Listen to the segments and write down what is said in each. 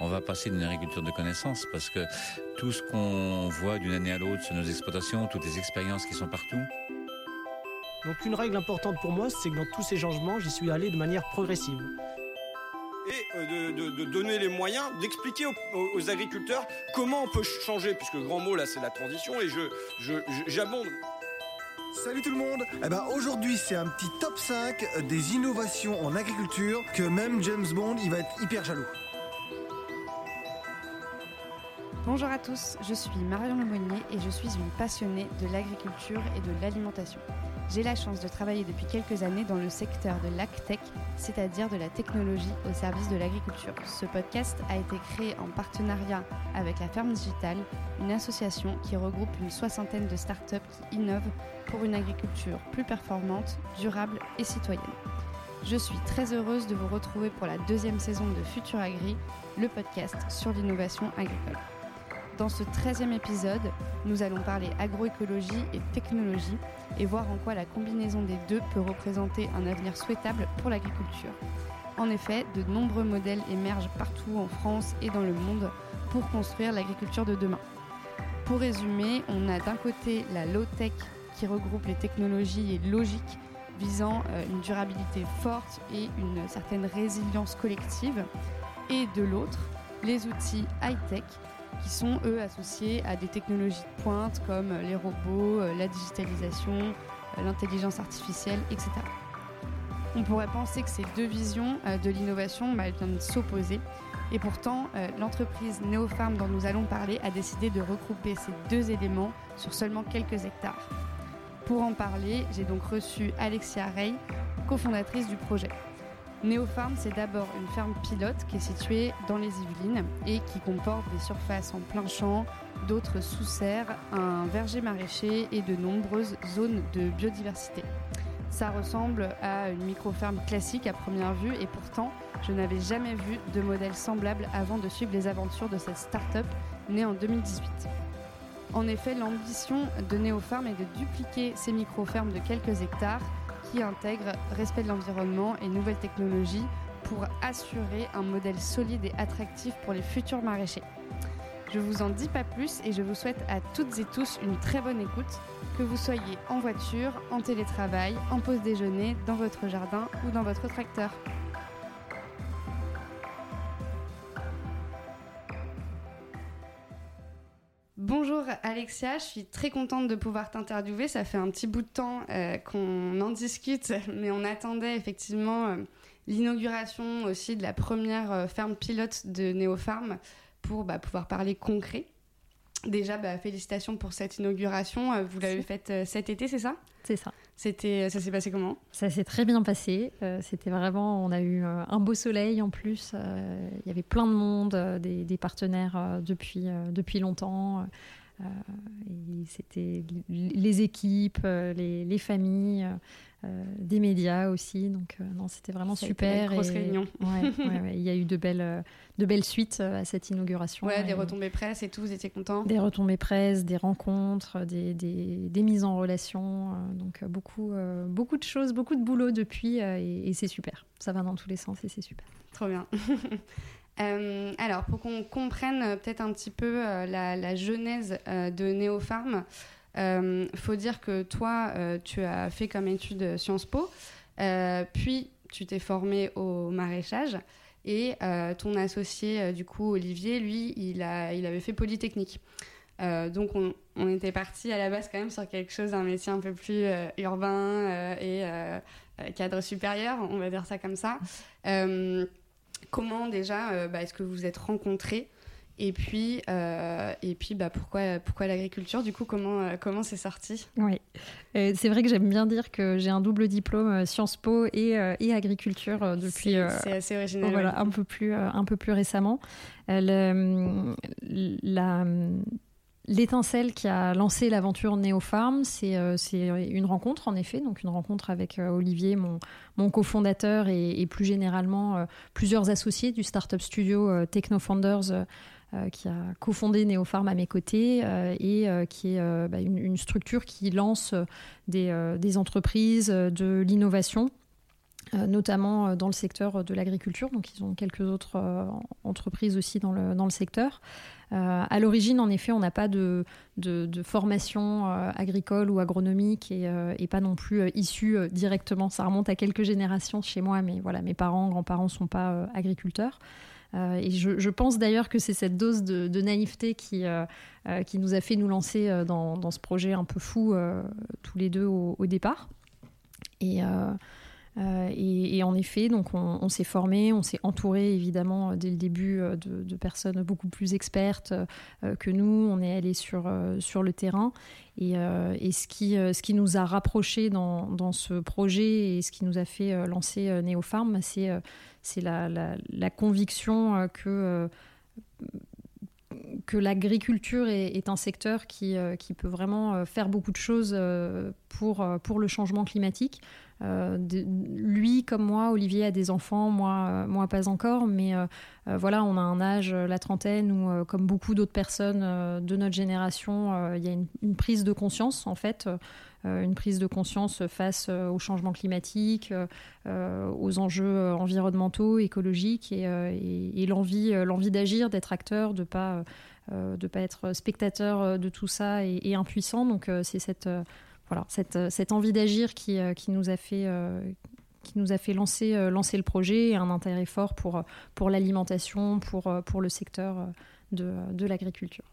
on va passer d'une agriculture de connaissances parce que tout ce qu'on voit d'une année à l'autre sur nos exploitations, toutes les expériences qui sont partout. Donc une règle importante pour moi, c'est que dans tous ces changements, j'y suis allé de manière progressive. Et euh, de, de- de donner les moyens d'expliquer aux, aux agriculteurs comment on peut changer, puisque le grand mot là c'est la transition, et je, je, je- j'abonde. Salut tout le monde Eh ben aujourd'hui c'est un petit top 5 des innovations en agriculture que même James Bond il va être hyper jaloux. Bonjour à tous, je suis Marion Lemonnier et je suis une passionnée de l'agriculture et de l'alimentation. J'ai la chance de travailler depuis quelques années dans le secteur de l'AgTech, c'est-à-dire de la technologie au service de l'agriculture. Ce podcast a été créé en partenariat avec la Ferme Digitale, une association qui regroupe une soixantaine de startups qui innovent pour une agriculture plus performante, durable et citoyenne. Je suis très heureuse de vous retrouver pour la deuxième saison de Futur Agri, le podcast sur l'innovation agricole. Dans ce 13e épisode, nous allons parler agroécologie et technologie et voir en quoi la combinaison des deux peut représenter un avenir souhaitable pour l'agriculture. En effet, de nombreux modèles émergent partout en France et dans le monde pour construire l'agriculture de demain. Pour résumer, on a d'un côté la low-tech qui regroupe les technologies et logiques visant euh, une durabilité forte et une certaine résilience collective, et de l'autre, les outils high-tech qui sont eux associés à des technologies de pointe comme les robots, euh, la digitalisation, euh, l'intelligence artificielle, etc. On pourrait penser que ces deux visions euh, de l'innovation bah, viennent s'opposer. Et pourtant, euh, l'entreprise Neopharm dont nous allons parler a décidé de regrouper ces deux éléments sur seulement quelques hectares. Pour en parler, j'ai donc reçu Alexia Rey, cofondatrice du projet. Neopharm, c'est d'abord une ferme pilote qui est située dans les Yvelines et qui comporte des surfaces en plein champ, d'autres sous serre, un verger maraîcher et de nombreuses zones de biodiversité. Ça ressemble à une micro-ferme classique à première vue et pourtant, je n'avais jamais vu de modèle semblable avant de suivre les aventures de cette start-up née en 2018. En effet, l'ambition de Neopharm est de dupliquer ces micro-fermes de quelques hectares qui intègrent respect de l'environnement et nouvelles technologies pour assurer un modèle solide et attractif pour les futurs maraîchers. Je vous en dis pas plus et je vous souhaite à toutes et tous une très bonne écoute, que vous soyez en voiture, en télétravail, en pause déjeuner, dans votre jardin ou dans votre tracteur. Alexia, je suis très contente de pouvoir t'interviewer. Ça fait un petit bout de temps euh, qu'on en discute, mais on attendait effectivement euh, l'inauguration aussi de la première euh, ferme pilote de Neopharm pour bah, pouvoir parler concret. Déjà, bah, félicitations pour cette inauguration. Vous l'avez faite cet été, c'est ça? C'est ça. C'était, ça s'est passé comment? Ça s'est très bien passé. Euh, C'était vraiment, on a eu un beau soleil en plus. Euh, Il y avait plein de monde, des, des partenaires depuis, euh, depuis longtemps. Euh, c'était les équipes, euh, les, les familles, euh, des médias aussi. Donc non, c'était vraiment Ça super. une grosse et- réunion. Ouais, ouais, ouais. Il y a eu de belles, de belles suites à cette inauguration. Ouais, des Et- retombées presse et tout, vous étiez contents? Des retombées presse, des rencontres, des, des, des mises en relation. donc beaucoup, beaucoup de choses, beaucoup de boulot depuis et, et c'est super. Ça va dans tous les sens et c'est super. Trop bien. Euh, alors, pour qu'on comprenne euh, peut-être un petit peu euh, la, genèse de Neopharm, euh, faut dire que toi, tu as fait comme étude Sciences Po, puis tu t'es formé au maraîchage, et ton associé, du coup, Olivier, lui, il, a, il avait fait Polytechnique. Donc, on, on était parti à la base quand même sur quelque chose, un métier un peu plus urbain et cadre supérieur, on va dire ça comme ça. Comment déjà euh, bah, est-ce que vous vous êtes rencontrés et puis, euh, et puis bah, pourquoi, pourquoi l'agriculture Du coup, comment euh, comment c'est sorti? Oui, Euh, c'est vrai que j'aime bien dire que j'ai un double diplôme Sciences Po et, et agriculture depuis. C'est assez original. voilà, un peu plus, un peu plus récemment. La- L'étincelle qui a lancé l'aventure Neopharm, c'est euh, c'est une rencontre en effet, donc une rencontre avec euh, Olivier, mon, cofondateur, et, plus généralement euh, plusieurs associés du startup studio TechnoFounders qui a cofondé Neopharm à mes côtés et qui est bah, une, structure qui lance des, entreprises, de l'innovation notamment dans le secteur de l'agriculture. Donc, ils ont quelques autres entreprises aussi dans le, dans le secteur. à l'origine, en effet, on n'a pas de, de, formation agricole ou agronomique et, et pas non plus issue directement. Ça remonte à quelques générations chez moi, mais voilà, mes parents, grands-parents ne sont pas agriculteurs. Euh, et je, pense d'ailleurs que c'est cette dose de, naïveté qui, euh, euh, qui nous a fait nous lancer dans, dans ce projet un peu fou tous les deux au, départ. Et, et, en effet, donc on, s'est formé, on s'est entouré évidemment dès le début de, de personnes beaucoup plus expertes que nous. On est allé sur, sur le terrain et, ce, qui, ce qui nous a rapprochés dans, dans, ce projet et ce qui nous a fait lancer Neopharm, c'est c'est la, conviction euh, que, euh, que l'agriculture est, un secteur qui, euh, qui, peut vraiment faire beaucoup de choses pour, pour le changement climatique. Lui comme moi, Olivier a des enfants, moi, moi pas encore, mais voilà, on a un âge, la trentaine, où comme beaucoup d'autres personnes de notre génération, il y a une, prise de conscience en fait euh, une prise de conscience face euh, au changement climatique, euh, aux enjeux environnementaux, écologiques et, l'envie, l'envie d'agir, d'être acteur, de pas pas être spectateur de tout ça et, impuissant. Donc c'est cette voilà cette, cette envie d'agir qui, qui nous a fait qui nous a fait lancer, lancer le projet et un intérêt fort pour, pour l'alimentation, pour, pour le secteur de, de l'agriculture.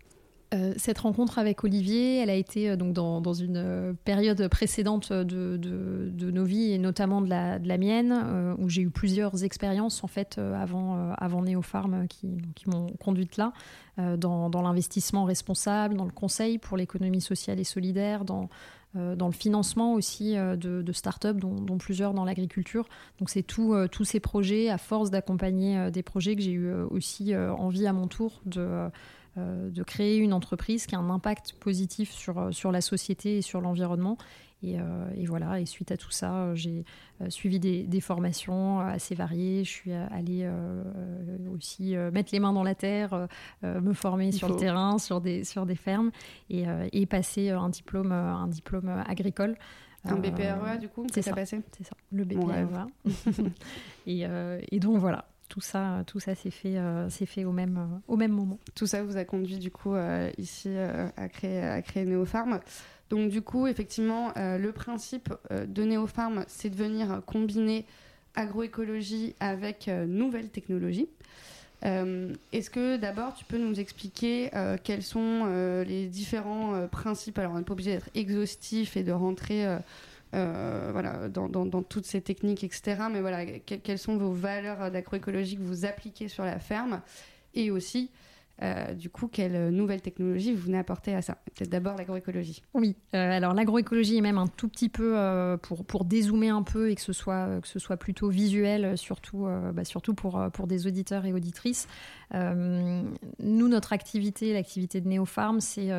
Euh, cette rencontre avec Olivier, elle a été euh, donc dans, une euh, période précédente de, de, nos vies et notamment de la, de la mienne, où j'ai eu plusieurs expériences en fait avant, avant Néopharm qui, qui m'ont conduite là, dans, dans l'investissement responsable, dans le conseil pour l'économie sociale et solidaire, dans, dans le financement aussi de, de start-up, dont, dont, plusieurs dans l'agriculture. Donc c'est tous ces projets, à force d'accompagner des projets, que j'ai eu aussi envie à mon tour de euh, de créer une entreprise qui a un impact positif sur, euh, sur la société et sur l'environnement. Et, euh, et, voilà, et suite à tout ça, j'ai suivi des, des, formations assez variées. Je suis allée aussi mettre les mains dans la terre, me former sur le terrain, sur des, sur des fermes et, et passer un diplôme, un diplôme agricole. Un BPREA, du coup, c'est ça, passé C'est ça, le BPREA. et, et donc voilà, tout ça, tout ça s'est fait, euh, fait au, même, euh, au même moment. Tout ça vous a conduit du coup euh, ici à, créer, à créer. Donc du coup, effectivement, le principe de Neopharm, c'est de venir combiner agroécologie avec nouvelles technologies. Est-ce que d'abord tu peux nous expliquer quels sont les différents principes? Alors on n'est pas obligé d'être exhaustif et de rentrer euh, voilà, dans, dans, toutes ces techniques, etc. Mais voilà, quelles sont vos valeurs d'agroécologie que vous appliquez sur la ferme? Et aussi, euh, du coup, quelle nouvelle technologie vous venez apporter à ça? Peut-être d'abord l'agroécologie. Oui, euh, alors l'agroécologie est même un tout petit peu, pour, pour dézoomer un peu et que ce soit, que ce soit plutôt visuel, surtout, bah, surtout pour, pour des auditeurs et auditrices. Nous, notre activité, l'activité de Neopharm, c'est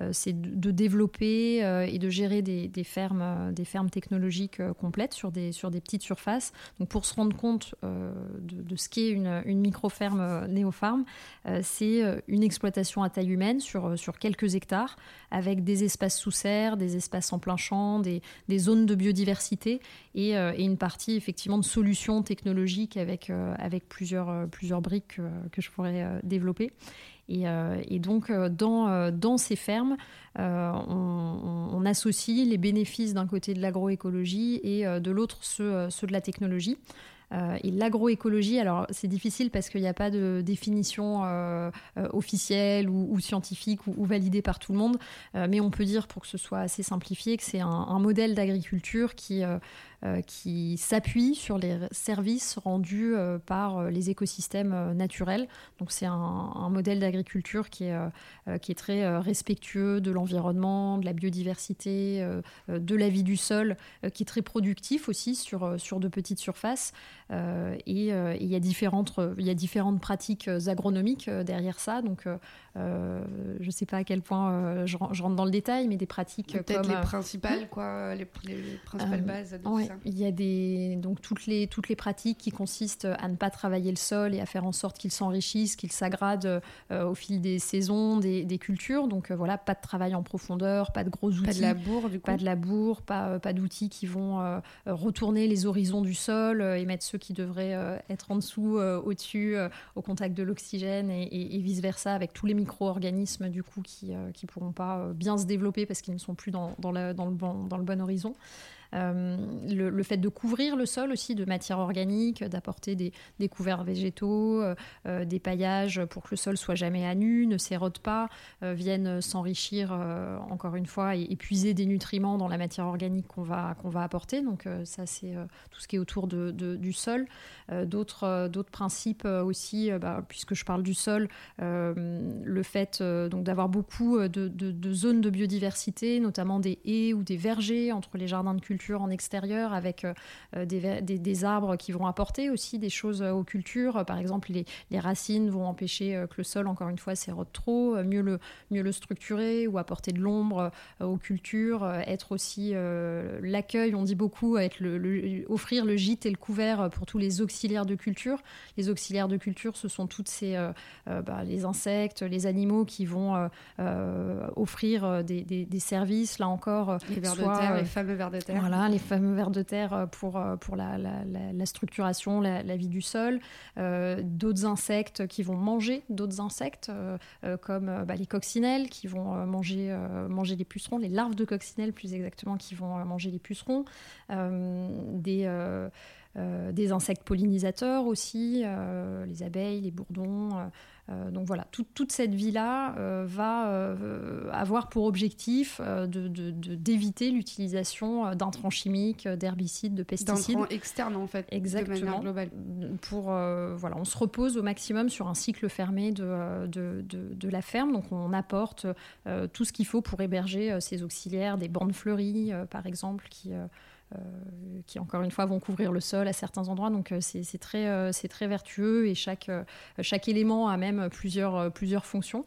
euh, c'est de développer euh, et de gérer des, fermes, euh, des fermes technologiques complètes sur des, petites surfaces. Donc pour se rendre compte de, ce qu'est une, une micro-ferme néopharm, c'est une exploitation à taille humaine sur, quelques hectares avec des espaces sous serre, des espaces en plein champ, des, zones de biodiversité et, une partie effectivement de solutions technologiques avec, plusieurs, briques que je pourrais développer. Euh, et, donc, euh, dans, euh, dans ces fermes, on, associe les bénéfices d'un côté de l'agroécologie et de l'autre ceux, ceux, de la technologie. et l'agroécologie, alors c'est difficile parce qu'il n'y a pas de définition officielle ou, scientifique ou, validée par tout le monde, mais on peut dire, pour que ce soit assez simplifié, que c'est un, modèle d'agriculture qui euh, qui s'appuie sur les services rendus euh, par euh, les écosystèmes naturels. Donc c'est un, modèle d'agriculture qui est, qui est très respectueux de l'environnement, de la biodiversité, de la vie du sol, qui est très productif aussi sur, sur de petites surfaces. et il y, a différentes, il y a différentes pratiques agronomiques derrière ça. Donc je ne sais pas à quel point je, rentre dans le détail, mais des pratiques Peut-être les principales, quoi, les, principales bases de ça. Il y a des, donc toutes les, toutes les pratiques qui consistent à ne pas travailler le sol et à faire en sorte qu'il s'enrichisse, qu'il s'agrade euh, au fil des saisons, des, des cultures. Donc euh, voilà, pas de travail en profondeur, pas de gros outils. Pas de labour, du coup. Pas de labour, pas, pas d'outils qui vont retourner les horizons du sol et mettre ceux qui devraient être en dessous, au-dessus, au contact de l'oxygène et, et vice-versa avec tous les micro-organismes du coup qui ne pourront pas bien se développer parce qu'ils ne sont plus dans, dans, dans, le, bon, dans le bon horizon. Euh, le, fait de couvrir le sol aussi de matière organique, d'apporter des, couverts végétaux, euh, euh, des paillages pour que le sol soit jamais à nu, ne s'érode pas, viennent s'enrichir encore une fois et, épuiser des nutriments dans la matière organique qu'on va, qu'on va apporter. Donc ça c'est tout ce qui est autour de, du sol. d'autres, d'autres principes aussi, bah, puisque je parle du sol, le fait donc d'avoir beaucoup de, zones de biodiversité, notamment des haies ou des vergers entre les jardins de culture en extérieur avec euh, euh, des, des, arbres qui vont apporter aussi des choses euh, aux cultures. Par exemple, les, les racines vont empêcher que le sol, encore une fois, s'érode trop, mieux le, mieux le structurer ou apporter de l'ombre aux cultures, être aussi l'accueil, on dit beaucoup, être le, offrir le gîte et le couvert pour tous les auxiliaires de culture. Les auxiliaires de culture, ce sont toutes ces bah, les insectes, les animaux qui vont offrir des, des, services, là encore. Les vers de terre, les fameux vers de terre. Voilà, les fameux vers de terre euh, pour, euh, pour la, la, structuration, la, vie du sol. Euh, d'autres insectes qui vont manger d'autres insectes, comme bah, les coccinelles qui vont manger, manger les pucerons, les larves de coccinelles plus exactement qui vont manger les pucerons. des. Des insectes pollinisateurs aussi, les abeilles, les bourdons, euh, donc voilà, toute cette vie-là euh, va euh, avoir pour objectif d'éviter de, l'utilisation d'intrants chimiques, d'herbicides, de pesticides. D'intrants externes en fait, Exactement. de manière globale. Pour, voilà, on se repose au maximum sur un cycle fermé de, de la ferme, donc on apporte tout ce qu'il faut pour héberger ces auxiliaires, des bandes fleuries par exemple, qui euh, qui encore une fois vont couvrir le sol à certains endroits. Donc euh, c'est très, euh, très vertueux et chaque, chaque élément a même plusieurs, plusieurs fonctions.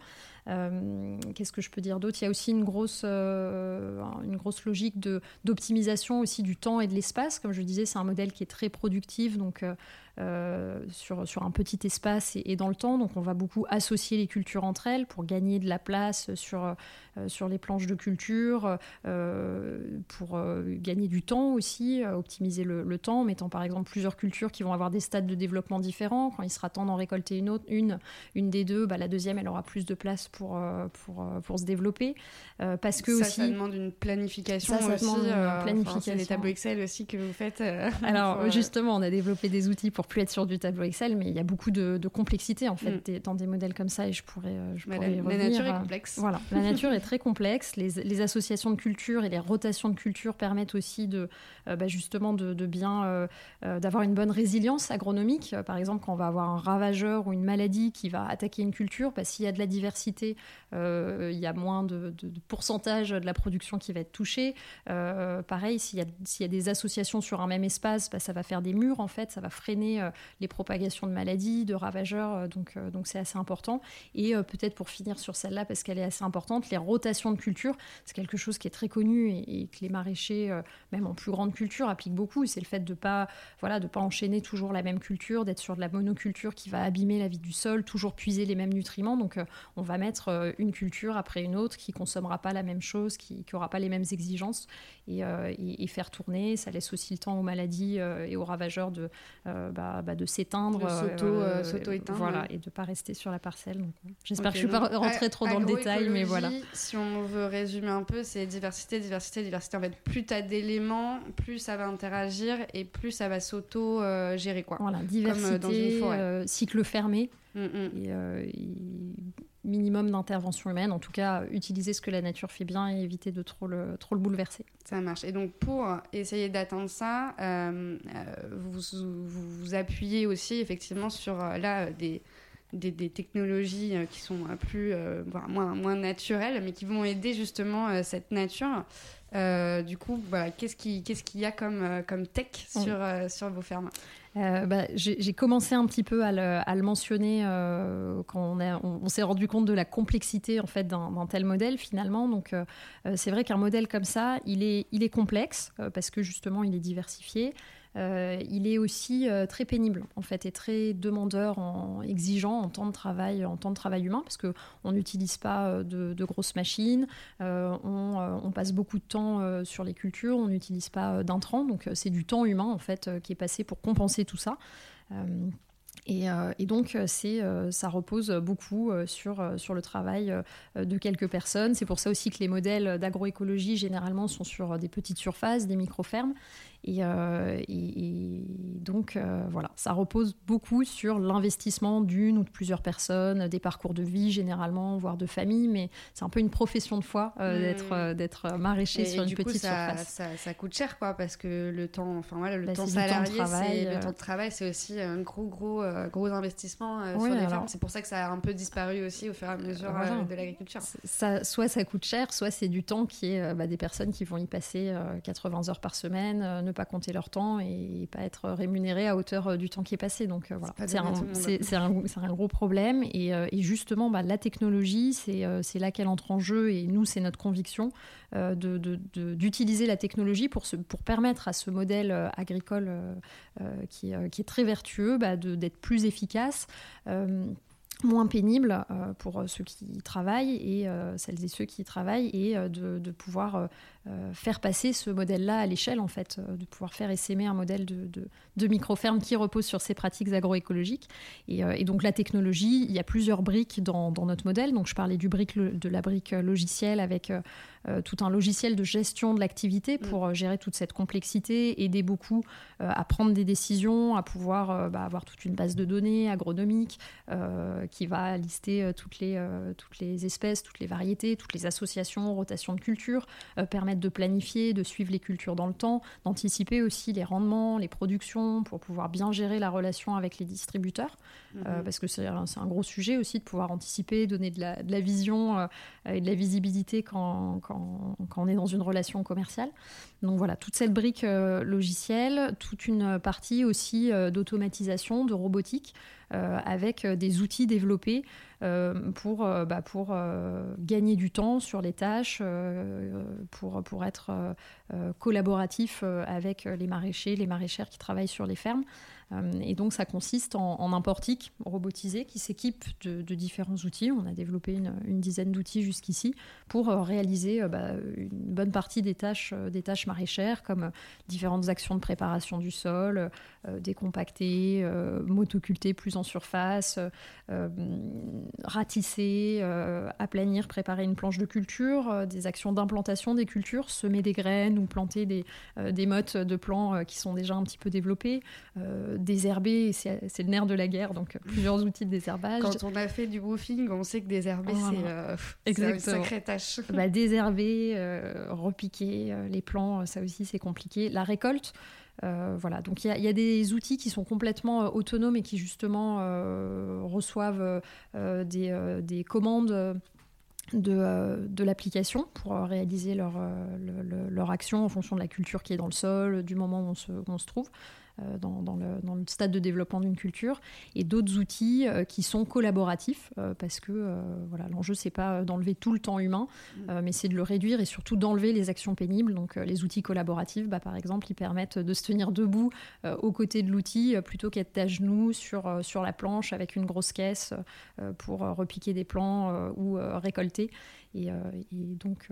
Qu'est-ce que je peux dire d'autre? Il y a aussi une grosse, une grosse logique d'optimisation aussi du temps et de l'espace. Comme je disais, c'est un modèle qui est très productif, donc euh, sur, sur un petit espace et, dans le temps. Donc on va beaucoup associer les cultures entre elles pour gagner de la place sur, euh, sur les planches de culture, euh, pour gagner du temps aussi, optimiser le, temps, en mettant par exemple plusieurs cultures qui vont avoir des stades de développement différents. Quand il sera temps d'en récolter une autre, une, une des deux, bah, la deuxième, elle aura plus de place pour, pour, pour se développer. parce que ça, aussi, ça demande une planification ça, aussi. Demande planification. les tableaux Excel aussi que vous faites. Alors justement, on a développé des outils pour plus être sur du tableau Excel, mais il y a beaucoup de, complexité en fait mm. dans des modèles comme ça et je pourrais, euh, je pourrais la, nature est complexe. Voilà, la nature est très complexe. Les, associations de culture et les rotations de culture permettent aussi de euh, bah, justement de, bien euh, d'avoir une bonne résilience agronomique. Par exemple, quand on va avoir un ravageur ou une maladie qui va attaquer une culture, bah, s'il y a de la diversité, il y a moins de, pourcentage de la production qui va être touchée. pareil, s'il y, y, a des associations sur un même espace, bah, ça va faire des murs en fait, ça va freiner les propagations de maladies, de ravageurs, euh, donc euh, donc c'est assez important. Et euh, peut-être pour finir sur celle-là, parce qu'elle est assez importante, les rotations de culture, c'est quelque chose qui est très connu et, que les maraîchers, même en plus grande culture, appliquent beaucoup. C'est le fait de pas voilà pas enchaîner toujours la même culture, d'être sur de la monoculture qui va abîmer la vie du sol, toujours puiser les mêmes nutriments. Donc on va mettre une culture après une autre qui consommera pas la même chose, qui n'aura pas les mêmes exigences et, et, faire tourner. Ça laisse aussi le temps aux maladies et aux ravageurs de, bah, bah, de s'éteindre, euh, s'auto-éteindre. voilà, et de ne pas rester sur la parcelle. J'espère que je ne suis pas rentrée trop dans le détail, mais voilà. Si on veut résumer un peu, c'est diversité, diversité, diversité. En fait, plus tu as d'éléments, plus ça va interagir et plus ça va s'auto-gérer. quoi. Voilà, diversité, euh, cycle fermé. Mm, mm. Et, minimum d'intervention humaine. En tout cas, utiliser ce que la nature fait bien et éviter de trop le, trop le bouleverser. Ça marche. Et donc, pour essayer d'atteindre ça, euh, euh, vous, vous, appuyez aussi effectivement sur euh, là des des, technologies qui sont plus, moins, moins naturelles, mais qui vont aider justement cette nature. du coup, voilà, qu'est-ce qu'il y a comme, comme tech sur, sur vos fermes? Euh, bah, j'ai commencé un petit peu à le, mentionner euh, quand on, s'est rendu compte de la complexité en fait d'un tel modèle finalement. Donc euh, c'est vrai qu'un modèle comme ça, il est, il est complexe parce que justement il est diversifié. Euh, il est aussi euh, très pénible en fait et très demandeur, en, exigeant en temps de travail, en temps de travail humain, parce que on n'utilise pas euh, de, grosses machines, on, passe beaucoup de temps sur les cultures, on n'utilise pas d'intrants, donc c'est du temps humain en fait qui est passé pour compenser tout ça. Et, donc, ça repose beaucoup sur, sur le travail de quelques personnes. C'est pour ça aussi que les modèles d'agroécologie, généralement, sont sur des petites surfaces, des micro-fermes. Euh, et, donc, euh, voilà, ça repose beaucoup sur l'investissement d'une ou de plusieurs personnes, des parcours de vie généralement, voire de famille, mais c'est un peu une profession de foi hmm. d'être d'être maraîcher sur une petite surface. Ça, coûte cher, quoi, parce que le temps, enfin voilà, le bah, temps salarié, c'est le temps de travail, c'est aussi un gros, gros, gros investissement sur les fermes. C'est pour ça que ça a un peu disparu aussi au fur et à mesure de l'agriculture. Ça, soit ça coûte cher, soit c'est du temps qui est bah, des personnes qui vont y passer 80 heures par semaine, ne pas compter leur temps et pas être rémunérés à hauteur euh, du temps qui est passé. Donc euh, voilà, c'est un, un, gros problème. Et, euh, et justement, bah, la technologie, c'est là qu'elle entre en jeu et nous, c'est notre conviction d'utiliser de, la technologie pour, pour permettre à ce modèle agricole qui, qui, est très vertueux bah, d'être plus efficace moins pénible pour ceux qui travaillent et celles et ceux qui travaillent et de, de pouvoir faire passer ce modèle-là à l'échelle, en fait, euh, de pouvoir faire essaimer un modèle de, de, micro-ferme qui repose sur ces pratiques agroécologiques. Et, euh, et, donc la technologie, il y a plusieurs briques dans, dans, notre modèle. Donc je parlais du brique, de la brique logicielle avec tout un logiciel de gestion de l'activité mm. pour gérer toute cette complexité, aider beaucoup à prendre des décisions, à pouvoir bah, avoir toute une base de données agronomique qui va lister toutes, les, toutes les espèces, toutes les variétés, toutes les associations, rotations de culture, permettre de planifier, de suivre les cultures dans le temps, d'anticiper aussi les rendements, les productions, pour pouvoir bien gérer la relation avec les distributeurs, euh, mhm. parce que c'est un, gros sujet aussi de pouvoir anticiper, donner de la, vision euh, et de la visibilité quand, quand, on est dans une relation commerciale. Donc voilà, toute cette brique euh, logicielle, toute une partie aussi d'automatisation, de robotique. Avec des outils développés pour, bah, gagner du temps sur les tâches, pour, pour être collaboratif avec les maraîchers, les maraîchères qui travaillent sur les fermes. Euh, et donc ça consiste en, un portique robotisé qui s'équipe de, différents outils. On a développé une, dizaine d'outils jusqu'ici pour euh, réaliser euh, bah, une bonne partie des tâches, des tâches maraîchères comme différentes actions de préparation du sol, décompacter, motoculter plus en surface, ratisser, aplanir, préparer une planche de culture, des actions d'implantation des cultures, semer des graines ou planter des, des mottes de plants qui sont déjà un petit peu développés, désherber, c'est le nerf de la guerre, donc plusieurs outils de désherbage. Quand on a fait du woofing, on sait que désherber, euh, c'est une sacrée tâche. Bah, désherber, euh, repiquer euh, les plants, ça aussi c'est compliqué. La récolte, voilà, donc il y, a des outils qui sont complètement autonomes et qui justement reçoivent des, commandes de, l'application pour réaliser leur, leur, action en fonction de la culture qui est dans le sol, du moment où on se trouve. Euh, dans, le, stade de développement d'une culture, et d'autres outils euh, qui sont collaboratifs, euh, parce que voilà, l'enjeu, c'est pas d'enlever tout le temps humain, mm. mais c'est de le réduire et surtout d'enlever les actions pénibles. Donc les outils collaboratifs, bah, par exemple, ils permettent de se tenir debout aux côtés de l'outil plutôt qu'être à genoux sur, sur la planche avec une grosse caisse pour repiquer des plants ou récolter. Et, donc,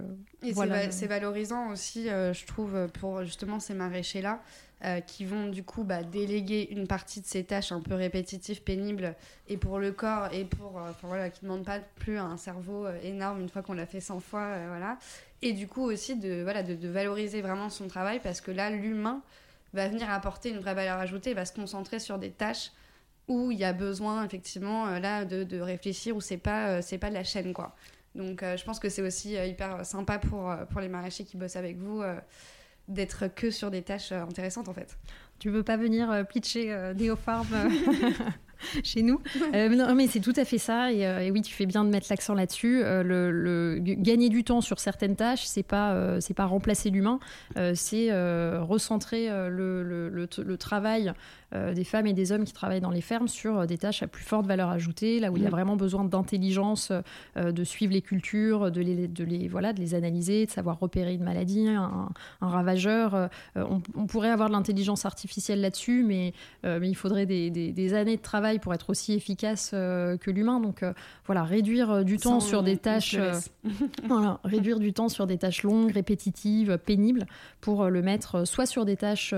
voilà. c'est valorisant aussi, je trouve, pour justement ces maraîchers-là, euh, qui vont du coup bah, déléguer une partie de ces tâches un peu répétitives, pénibles, et pour le corps, et pour. Euh, qui ne demandent pas plus un cerveau euh, énorme une fois qu'on l'a fait 100 fois, voilà. Et du coup aussi de, valoriser vraiment son travail, parce que là, l'humain va venir apporter une vraie valeur ajoutée, va se concentrer sur des tâches où il y a besoin effectivement là de, réfléchir, où c'est pas, c'est pas de la chaîne, quoi. Donc je pense que c'est aussi hyper sympa pour les maraîchers qui bossent avec vous d'être que sur des tâches euh, intéressantes en fait. Tu veux pas venir euh, pitcher euh, Farm chez nous. Euh, non, mais c'est tout à fait ça. Et, oui, tu fais bien de mettre l'accent là-dessus. le, gagner du temps sur certaines tâches, c'est pas c'est pas remplacer l'humain, c'est recentrer le, le, travail euh, des femmes et des hommes qui travaillent dans les fermes sur euh, des tâches à plus forte valeur ajoutée, là où il y a mm. vraiment besoin d'intelligence, euh, de suivre les cultures, de les, de les, voilà, de les analyser, de savoir repérer une maladie, un, ravageur. On, pourrait avoir de l'intelligence artificielle là-dessus, mais, mais, il faudrait des, des, années de travail pour être aussi efficace que l'humain. Donc voilà, réduire du temps sur des tâches, voilà, réduire du temps sur des tâches longues, répétitives, pénibles, pour le mettre soit sur des tâches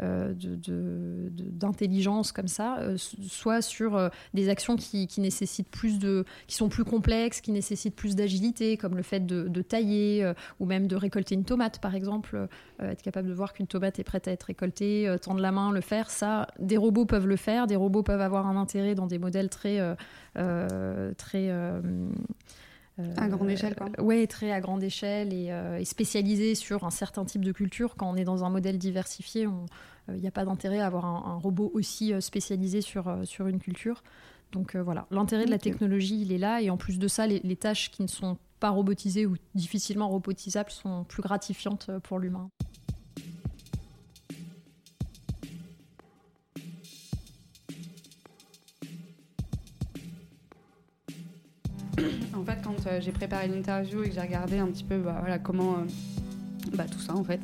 de, de d'intelligence comme ça, euh, soit sur euh, des actions qui, nécessitent plus de, qui sont plus complexes, qui nécessitent plus d'agilité, comme le fait de, tailler euh, ou même de récolter une tomate, par exemple, être capable de voir qu'une tomate est prête à être récoltée, tendre la main, le faire. Ça, des robots peuvent le faire. Des robots peuvent avoir un intérêt dans des modèles très, très à grande échelle, quoi. Oui, très à grande échelle et, et, spécialisé sur un certain type de culture. Quand on est dans un modèle diversifié, il euh, n'y a pas d'intérêt à avoir un, robot aussi euh, spécialisé sur, euh, sur une culture. Donc voilà, l'intérêt de la technologie, il est là. Et en plus de ça, les, tâches qui ne sont pas robotisées ou difficilement robotisables sont plus gratifiantes pour l'humain. Quand j'ai préparé l'interview et que j'ai regardé un petit peu bah, voilà, comment bah, tout ça en fait,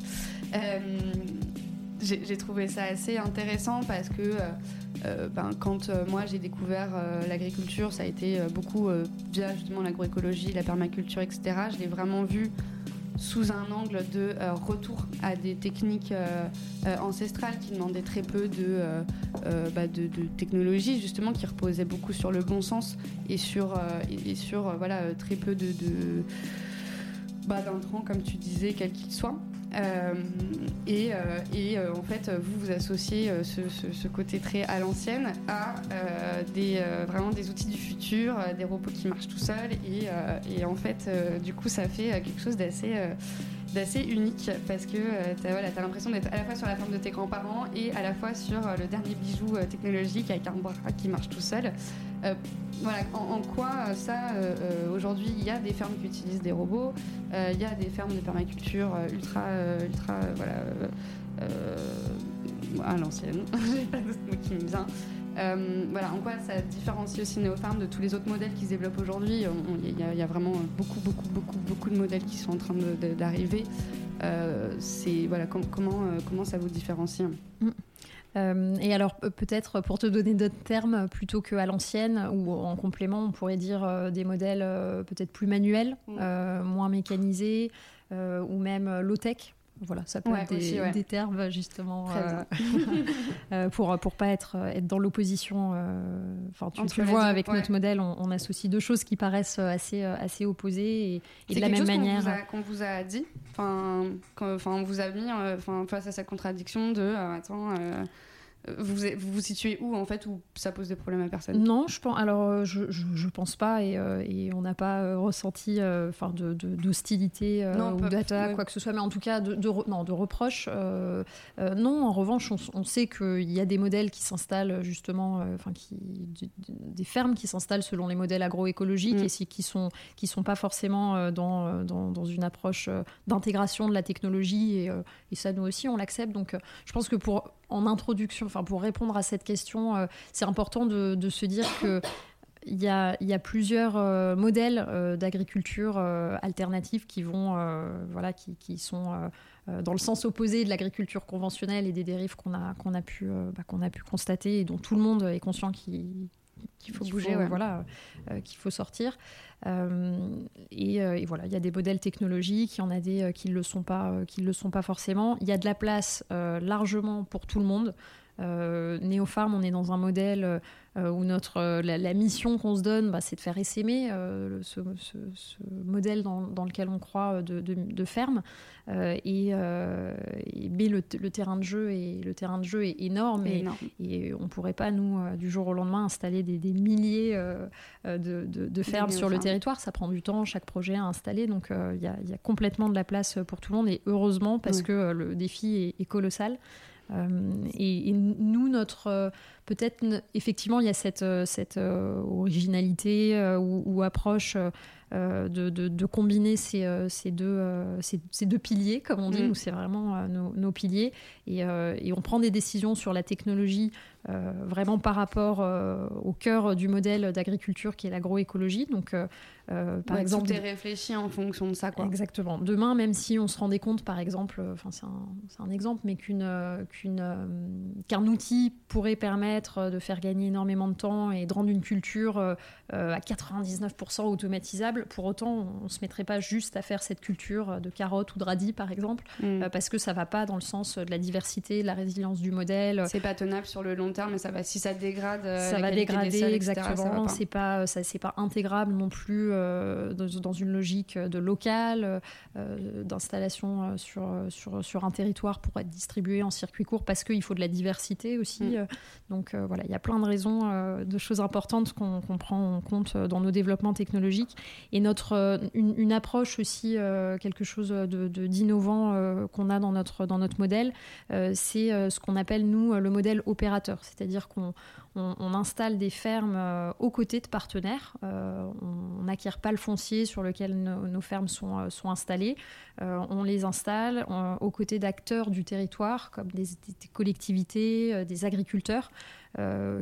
j'ai trouvé ça assez intéressant parce que euh, euh, ben, quand euh, moi j'ai découvert l'agriculture, ça a été beaucoup via justement l'agroécologie, la permaculture, etc. Je l'ai vraiment vu sous un angle de retour à des techniques ancestrales qui demandaient très peu de, bah, de, technologie, justement, qui reposaient beaucoup sur le bon sens et sur, sur voilà, très peu de, de bah, d'intrants, comme tu disais, quel qu'il soit. Euh, et, euh, euh, en fait, vous vous associez ce, côté très à l'ancienne à des, vraiment des outils du futur, des robots qui marchent tout seuls. Et, en fait, du coup, ça fait quelque chose d'assez unique parce que tu as, voilà, as l'impression d'être à la fois sur la forme de tes grands-parents et à la fois sur le dernier bijou technologique avec un bras qui marche tout seul. Voilà, en, quoi ça, aujourd'hui, il y a des fermes qui utilisent des robots, il y a des fermes de permaculture ultra euh, ultra, euh, voilà, euh, à l'ancienne, j'ai pas d'autre mot qui me vient. voilà, en quoi ça différencie aussi Neofarm de tous les autres modèles qui se développent aujourd'hui? Il y, a vraiment beaucoup, beaucoup, beaucoup, beaucoup de modèles qui sont en train d'arriver. c'est voilà, comment, comment ça vous différencie? Mm. et alors peut-être pour te donner d'autres termes plutôt qu'à l'ancienne ou en complément, on pourrait dire des modèles peut-être plus manuels, mm. moins mécanisés ou même low-tech. Voilà, ça peut être des, termes justement euh, euh, pour pour pas être être dans l'opposition. Euh, enfin, tu, le vois avec notre modèle, on, associe deux choses qui paraissent assez assez opposées et, de la même manière. Qu'on vous, a dit, enfin, on vous a mis, enfin, face à cette contradiction de attends vous, vous situez où en fait où ça pose des problèmes à personne? Non, je pense. Alors euh, je, je, pense pas et, euh, et on n'a pas euh, ressenti enfin de d'hostilité ou d'attaque quoi que ce soit, mais en tout cas de, de non de reproches. non, en revanche, on, sait qu'il y a des modèles qui s'installent justement, enfin qui des fermes qui s'installent selon les modèles agroécologiques mm. et qui sont qui sont pas forcément dans, dans, dans une approche d'intégration de la technologie et, et, ça nous aussi on l'accepte. Donc je pense que pour en introduction, enfin pour répondre à cette question, euh, c'est important de, se dire que il y, a, plusieurs euh, modèles euh, d'agriculture alternative qui vont, voilà, qui, sont dans le sens opposé de l'agriculture conventionnelle et des dérives qu'on a, qu'on a, pu, bah, a pu constater et dont tout le monde est conscient qu'il faut bouger, voilà, qu'il faut sortir. Et, et, voilà, il y a des modèles technologiques, il y en a des qui ne le sont pas, qui le sont pas forcément. Il y a de la place largement pour tout le monde. Euh, Néopharm, on est dans un modèle euh, où notre, euh, la, mission qu'on se donne, bah, c'est de faire essaimer ce, modèle dans, lequel on croit de, ferme. Et, mais le, terrain de jeu est, le terrain de jeu est énorme, et, et, on ne pourrait pas, nous, du jour au lendemain, installer des, milliers de, fermes sur le territoire. Ça prend du temps, chaque projet à installer. Donc il y, a complètement de la place pour tout le monde, et heureusement, parce que le défi est, est colossal. Et, nous, notre peut-être effectivement il y a cette, cette originalité ou, approche euh, de, combiner ces, euh, deux, euh, ces, deux piliers, comme on dit. Mm. Nous, c'est vraiment nos, piliers. Et, et, on prend des décisions sur la technologie vraiment par rapport au cœur du modèle d'agriculture qui est l'agroécologie. Donc, euh, par exemple, tout est réfléchi en fonction de ça, quoi. Exactement. Demain, même si on se rendait compte, par exemple, enfin c'est un, exemple, mais qu'une qu'un outil pourrait permettre de faire gagner énormément de temps et de rendre une culture à 99% automatisable, pour autant, on ne se mettrait pas juste à faire cette culture de carottes ou de radis, par exemple, mm. parce que ça va pas dans le sens de la diversité, de la résilience du modèle. C'est pas tenable sur le long mais ça va, si ça dégrade, euh, ça va dégrader exactement. C'est pas, ça c'est pas intégrable non plus euh, dans, une logique de local, euh, d'installation sur, sur, sur un territoire pour être distribué en circuit court parce qu'il faut de la diversité aussi. Mm. Donc voilà, il y a plein de raisons, de choses importantes qu'on prend en compte dans nos développements technologiques et notre une, approche aussi quelque chose de d'innovant qu'on a dans notre dans notre modèle, c'est ce qu'on appelle nous le modèle opérateur. C'est-à-dire qu'on installe des fermes euh, aux côtés de partenaires. Euh, on n'acquiert pas le foncier sur lequel nos, fermes sont, euh, installées. on les installe aux côtés d'acteurs du territoire, comme des, collectivités, des agriculteurs,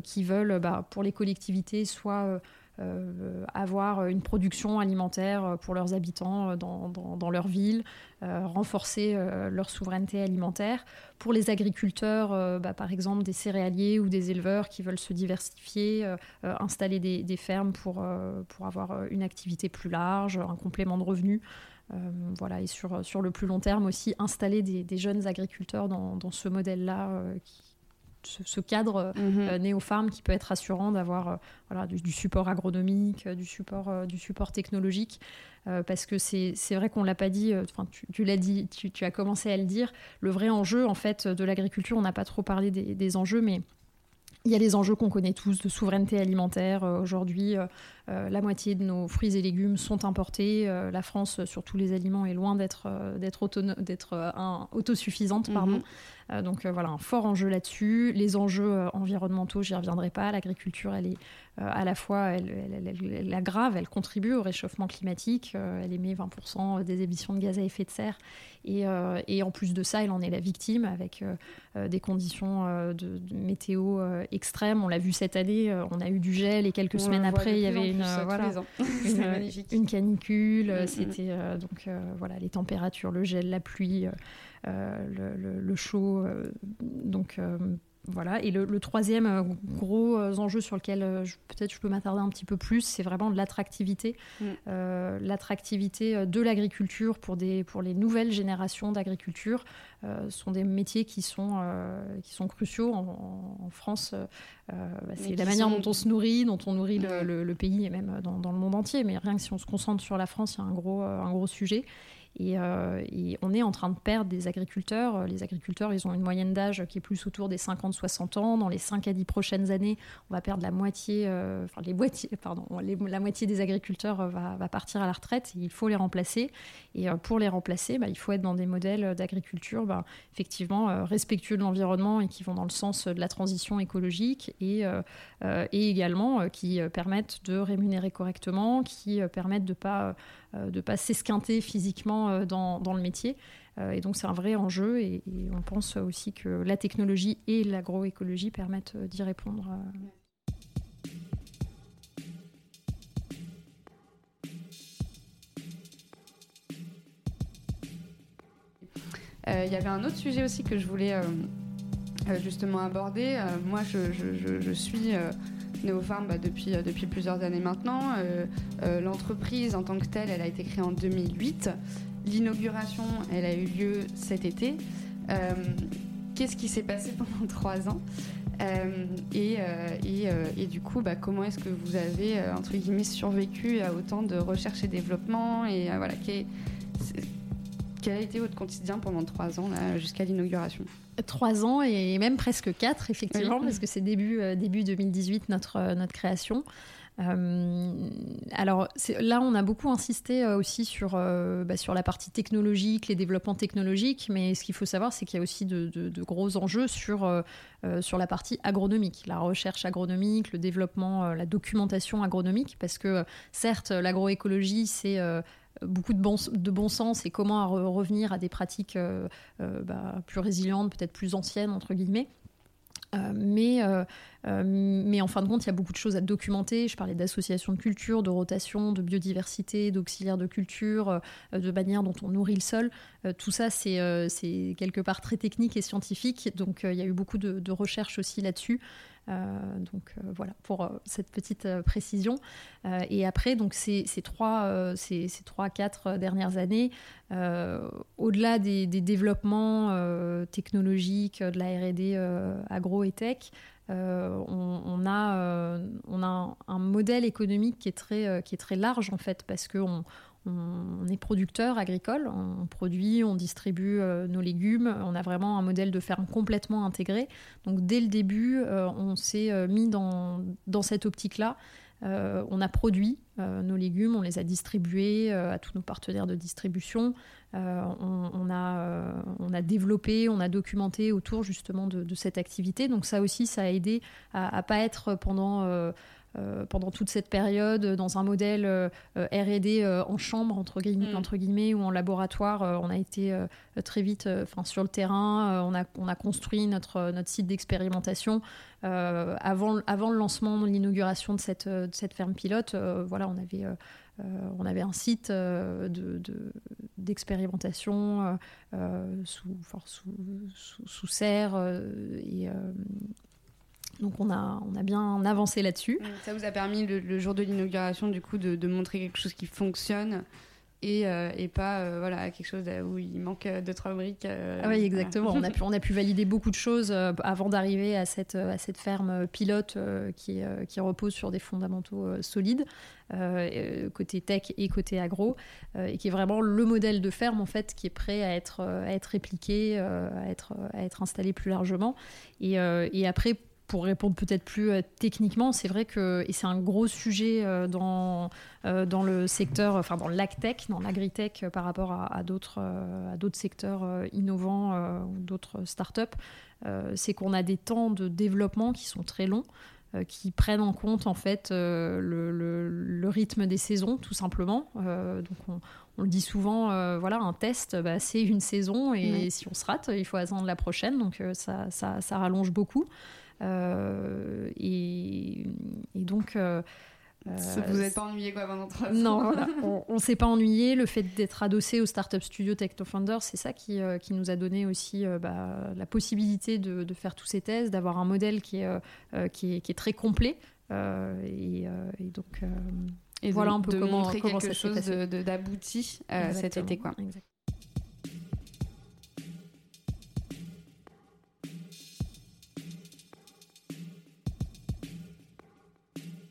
qui veulent, bah, pour les collectivités, soit euh, avoir une production alimentaire pour leurs habitants euh, dans, leur ville, euh, renforcer leur souveraineté alimentaire. Pour les agriculteurs, bah, par exemple des céréaliers ou des éleveurs qui veulent se diversifier, installer des, fermes pour, pour avoir une activité plus large, un complément de revenus. voilà, et sur, sur le plus long terme aussi, installer des, jeunes agriculteurs dans, dans ce modèle-là qui, ce, cadre mhm. euh, néopharm qui peut être rassurant d'avoir euh, voilà, du, support agronomique, du support, euh, du support technologique. parce que c'est vrai qu'on l'a pas dit, enfin tu, l'as dit, tu, as commencé à le dire, le vrai enjeu en fait de l'agriculture, on n'a pas trop parlé des, des enjeux, mais il y a les enjeux qu'on connaît tous de souveraineté alimentaire. Aujourd'hui, euh, la moitié de nos fruits et légumes sont importés. Euh, la France, sur tous les aliments, est loin d'être euh, d'être autosuffisante. Pardon. donc voilà, un fort enjeu là-dessus. Les enjeux environnementaux, j'y reviendrai pas. L'agriculture, elle est à la fois, elle, elle, aggrave, elle contribue au réchauffement climatique. elle émet 20% des émissions de gaz à effet de serre. Et, et, en plus de ça, elle en est la victime avec des conditions de, météo extrêmes. On l'a vu cette année, on a eu du gel et quelques semaines après, il y avait une, euh, une, canicule. Mm, mm. C'était euh, donc euh, voilà les températures, le gel, la pluie, le, le, chaud. donc voilà. Et le, troisième euh, gros euh, enjeu sur lequel euh, peut-être je peux m'attarder un petit peu plus, c'est vraiment l'attractivité. Mm. l'attractivité de l'agriculture pour, des, pour les nouvelles générations d'agriculture sont des métiers qui sont, qui sont cruciaux en, France. Bah, c'est la manière dont on se nourrit, dont on nourrit le, pays et même dans, dans, le monde entier. Mais rien que si on se concentre sur la France, il y a un gros, un gros sujet. Euh, et, on est en train de perdre des agriculteurs. Les agriculteurs, ils ont une moyenne d'âge qui est plus autour des 50-60 ans. Dans les 5 à 10 prochaines années, on va perdre la moitié, euh, enfin les pardon, la moitié des agriculteurs va, va, partir à la retraite. Et il faut les remplacer. Et euh, pour les remplacer, bah, il faut être dans des modèles d'agriculture bah, effectivement respectueux de l'environnement et qui vont dans le sens de la transition écologique et, et également qui permettent de rémunérer correctement, qui permettent de pas euh, de ne pas s'esquinter physiquement euh, dans, le métier. Euh, et donc c'est un vrai enjeu et, on pense aussi que la technologie et l'agroécologie permettent d'y répondre. Il y avait un autre sujet aussi que je voulais justement aborder. moi, je suis Neopharm bah, depuis, euh, depuis plusieurs années maintenant. Euh, euh, l'entreprise en tant que telle, elle a été créée en 2008. L'inauguration, elle a eu lieu cet été. Qu'est-ce qui s'est passé pendant trois ans? Et, et, du coup, bah, comment est-ce que vous avez, entre guillemets, survécu à autant de recherche et développement? Et voilà, quel a été votre quotidien pendant trois ans, jusqu'à l'inauguration Trois ans et même presque quatre, effectivement, parce que c'est début, début 2018 notre, notre création. Euh, alors là, on a beaucoup insisté euh, aussi sur, euh, bah, sur la partie technologique, les développements technologiques, mais ce qu'il faut savoir, c'est qu'il y a aussi de, gros enjeux sur, sur la partie agronomique, la recherche agronomique, le développement, la documentation agronomique, parce que certes, l'agroécologie, c'est beaucoup de bon, de bon sens et comment revenir à des pratiques bah, plus résilientes, peut-être plus anciennes, entre guillemets. mais euh, mais en fin de compte, il y a beaucoup de choses à documenter. Je parlais d'associations de culture, de rotation, de biodiversité, d'auxiliaires de culture, euh, de manière dont on nourrit le sol. Euh, tout ça, c'est quelque part très technique et scientifique. Donc, il y a eu beaucoup de recherches aussi là-dessus. Donc voilà pour cette petite précision. et après, donc ces, trois, ces, trois, quatre dernières années, au-delà des, développements technologiques, de la R&D agro et tech, euh, on, a, euh, on a un, modèle économique qui est très, euh, qui est très large en fait, parce qu'on on, est producteur agricole, on produit, on distribue nos légumes, on a vraiment un modèle de ferme complètement intégré. Donc dès le début, on s'est mis dans, cette optique-là. on a produit nos légumes, on les a distribués à tous nos partenaires de distribution. Euh, on, a, euh, on, a, développé, on a documenté autour justement de, cette activité. Donc ça aussi, ça a aidé à, ne pas être pendant euh, pendant toute cette période dans un modèle R&D en chambre entre mm. entre guillemets, ou en laboratoire. on a été très vite enfin sur le terrain. on, a, on a construit notre, notre site d'expérimentation avant, avant le lancement, l'inauguration de cette, de cette ferme pilote. voilà, on avait euh, on avait un site euh, d'expérimentation euh, sous, sous, serre et donc on a, on a bien avancé là-dessus. Ça vous a permis le, jour de l'inauguration du coup de, montrer quelque chose qui fonctionne et, et pas voilà quelque chose où il manque deux trois briques. Ah oui exactement. on a pu on a pu valider beaucoup de choses avant d'arriver à cette à cette ferme pilote qui qui repose sur des fondamentaux solides. Euh, côté tech et côté agro, euh, et qui est vraiment le modèle de ferme en fait qui est prêt à être, à être répliqué, euh, à, être, à être installé plus largement. Et, et après, pour répondre peut-être plus techniquement, c'est vrai que, et c'est un gros sujet dans, dans le secteur, enfin dans l'agtech, dans l'agritech par rapport à, à d'autres secteurs innovants ou d'autres startups, c'est qu'on a des temps de développement qui sont très longs. Euh, qui prennent en compte en fait euh, le, rythme des saisons tout simplement. Euh, donc on, le dit souvent, voilà, un test, bah, c'est une saison et si on se rate, il faut attendre la prochaine. Donc ça, ça, rallonge beaucoup. Et, donc euh, vous n'êtes pas ennuyé quoi pendant trois Non, on, ne s'est pas ennuyé. Le fait d'être adossé au Startup Studio Technofounder, c'est ça qui, euh, qui, nous a donné aussi euh, bah, la possibilité de, de, faire tous ces tests, d'avoir un modèle qui est, qui est, qui est très complet. Et, et, donc, et voilà un peu comment, montrer comment quelque chose d'abouti cet été. Quoi.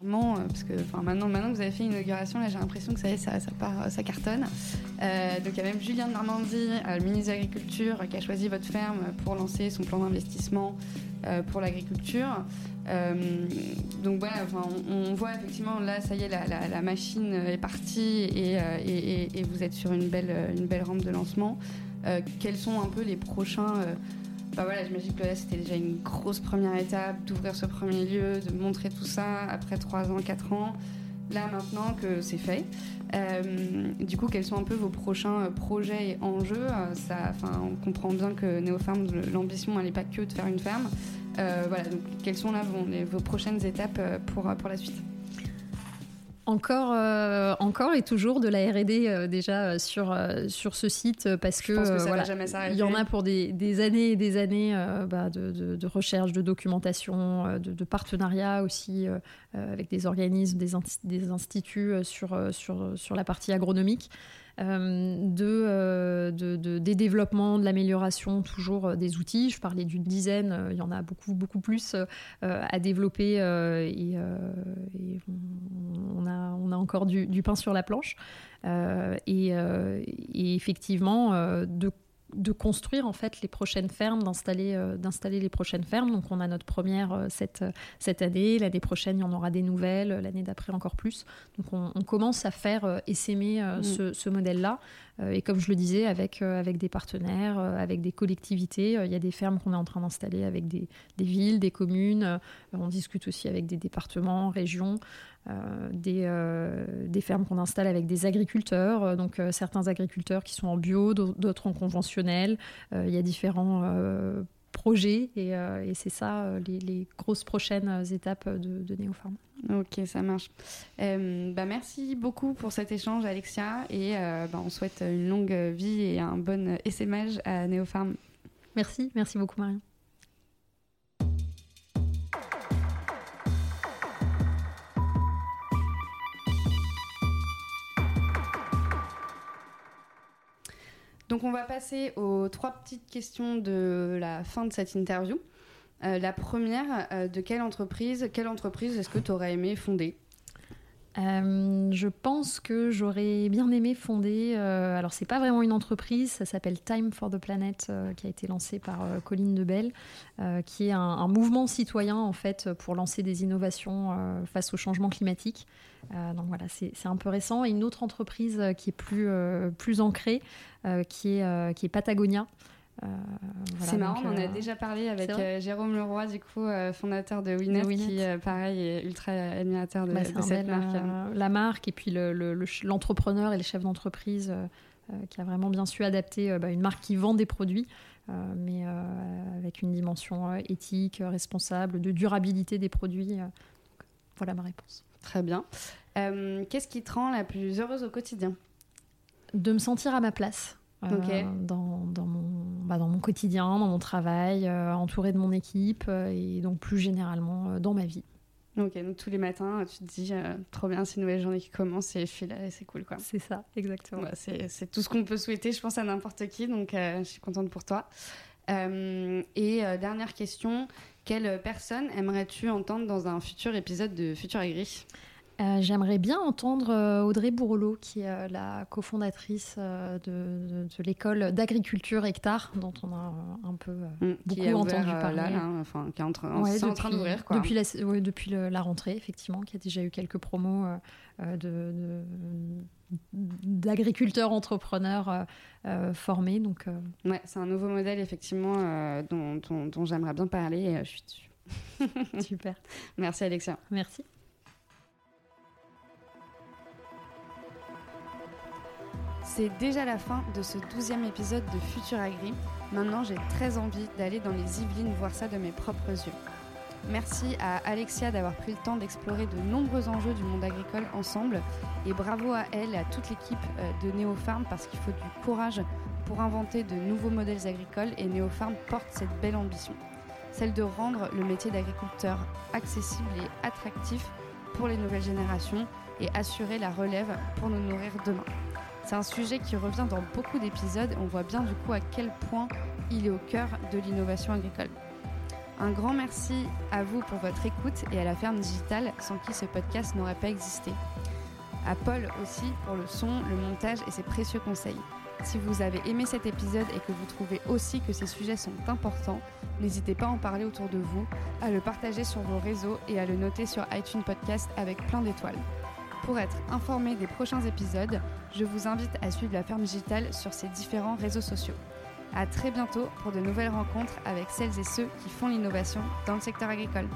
Euh, parce que maintenant, que vous avez fait une inauguration, là j'ai l'impression que ça, part, ça cartonne. Euh, donc il y a même Julien de Normandie, euh, le ministre de l'Agriculture, qui a choisi votre ferme pour lancer son plan d'investissement pour l'agriculture. donc voilà, on, voit effectivement là, ça y est, la, machine est partie et, et, vous êtes sur une belle, une belle rampe de lancement. quels sont un peu les prochains bah voilà, j'imagine que là c'était déjà une grosse première étape d'ouvrir ce premier lieu, de montrer tout ça après 3 ans, 4 ans. Là maintenant que c'est fait, euh, du coup quels sont un peu vos prochains euh, projets et enjeux? Euh, ça, On comprend bien que Néofarm, l'ambition elle n'est pas que de faire une ferme. voilà, donc quelles sont là vos, vos prochaines étapes pour, pour la suite? Encore, euh, encore et toujours de la R&D euh, déjà euh, sur ce site parce que, voilà, il y en a pour des, des années et des années bah, de, de, recherche, de documentation, de, de partenariat aussi avec des organismes, des, des instituts sur, sur, sur la partie agronomique. Euh, de, de, des développements, de l'amélioration toujours euh, des outils. Je parlais d'une dizaine, euh, il y en a beaucoup, beaucoup plus à développer et, on, a, on, a encore du, pain sur la planche. Euh, et, euh, et effectivement, euh, de de construire en fait les prochaines fermes, d'installer euh, d'installer les prochaines fermes. Donc on a notre première euh, cette, cette année, l'année prochaine il y en aura des nouvelles, l'année d'après encore plus. Donc on, on commence à faire euh, essaimer euh, Mm. ce, ce modèle-là. Euh, et comme je le disais, avec, euh, avec des partenaires, euh, avec des collectivités, il y a des fermes qu'on est en train d'installer avec des, villes, des communes. On discute aussi avec des départements, régions. Des, des fermes qu'on installe avec des agriculteurs, donc certains agriculteurs qui sont en bio, d'au- d'autres en conventionnel. Il y a différents euh, projets et, euh, et c'est ça euh, les, les grosses prochaines étapes de, de Néopharm. Ok, ça marche. Euh, bah, merci beaucoup pour cet échange, Alexia, et euh, bah, on souhaite une longue vie et un bon essaimage à Néopharm. Merci, merci beaucoup Marion. Donc on va passer aux trois petites questions de la fin de cette interview. Euh, la première, euh, de quelle entreprise, quelle entreprise est-ce que tu aurais aimé fonder? Euh, je pense que j'aurais bien aimé fonder. euh, alors, c'est pas vraiment une entreprise, ça s'appelle Time for the Planet, euh, qui a été lancé par euh, Colline Debelle, qui est un, un mouvement citoyen en fait pour lancer des innovations face au changement climatique. Donc voilà, c'est un peu récent. Et une autre entreprise qui est plus, plus ancrée, qui, est, qui est Patagonia. Euh, voilà, C'est marrant, donc, on en a euh, déjà parlé avec euh, Jérôme Leroy, du coup, fondateur de Winnet, qui, pareil, est ultra admirateur de, Bah, de cette bel, marque. la marque et puis le- le- le ch- l'entrepreneur et le chef d'entreprise qui a vraiment bien su adapter bah, une marque qui vend des produits, mais avec une dimension éthique, responsable, de durabilité des produits. Donc, voilà ma réponse. Très bien. Qu'est-ce qui te rend la plus heureuse au quotidien? De me sentir à ma place. euh, Ok. dans, dans mon, bah, dans mon quotidien, dans mon travail, euh, entourée de mon équipe euh, et donc plus généralement euh, dans ma vie. Ok, donc tous les matins, tu te dis, euh, trop bien, c'est une nouvelle journée qui commence et je suis là et c'est cool, quoi. C'est ça, exactement. Bah, c'est tout ce qu'on peut souhaiter, je pense, à n'importe qui, donc euh, je suis contente pour toi. Euh, et dernière question, quelle personne aimerais-tu entendre dans un futur épisode de Futur Agri Euh, J'aimerais bien entendre euh, Audrey Bourrelot, qui est euh, la cofondatrice de, de- de l'école d'agriculture Hectare, dont on a un peu. Mm, Beaucoup qui a ouvert, entendu parler. là, là, enfin, qui est en, train- ouais, c'est en train depuis- d'ouvrir. Depuis, la, ouais, depuis le- la rentrée, effectivement, qui a déjà eu quelques promos euh, de- de- d'agriculteurs entrepreneurs euh, formés. Donc, euh, Ouais, c'est un nouveau modèle, effectivement, euh, dont, dont- dont j'aimerais bien parler et je suis dessus. super. Merci, Alexia. Merci. C'est déjà la fin de ce douzième épisode de Futur Agri. Maintenant, j'ai très envie d'aller dans les Yvelines voir ça de mes propres yeux. Merci à Alexia d'avoir pris le temps d'explorer de nombreux enjeux du monde agricole ensemble. Et bravo à elle et à toute l'équipe euh, de Néopharm parce qu'il faut du courage pour inventer de nouveaux modèles agricoles et Néopharm porte cette belle ambition. Celle de rendre le métier d'agriculteur accessible et attractif pour les nouvelles générations et assurer la relève pour nous nourrir demain. C'est un sujet qui revient dans beaucoup d'épisodes et on voit bien du coup à quel point il est au cœur de l'innovation agricole. Un grand merci à vous pour votre écoute et à la ferme digitale sans qui ce podcast n'aurait pas existé. À Paul aussi pour le son, le montage et ses précieux conseils. Si vous avez aimé cet épisode et que vous trouvez aussi que ces sujets sont importants, n'hésitez pas à en parler autour de vous, à le partager sur vos réseaux et à le noter sur iTunes Podcast avec plein d'étoiles. Pour être informé des prochains épisodes, je vous invite à suivre la ferme digitale sur ses différents réseaux sociaux. À très bientôt pour de nouvelles rencontres avec celles et ceux qui font l'innovation dans le secteur agricole.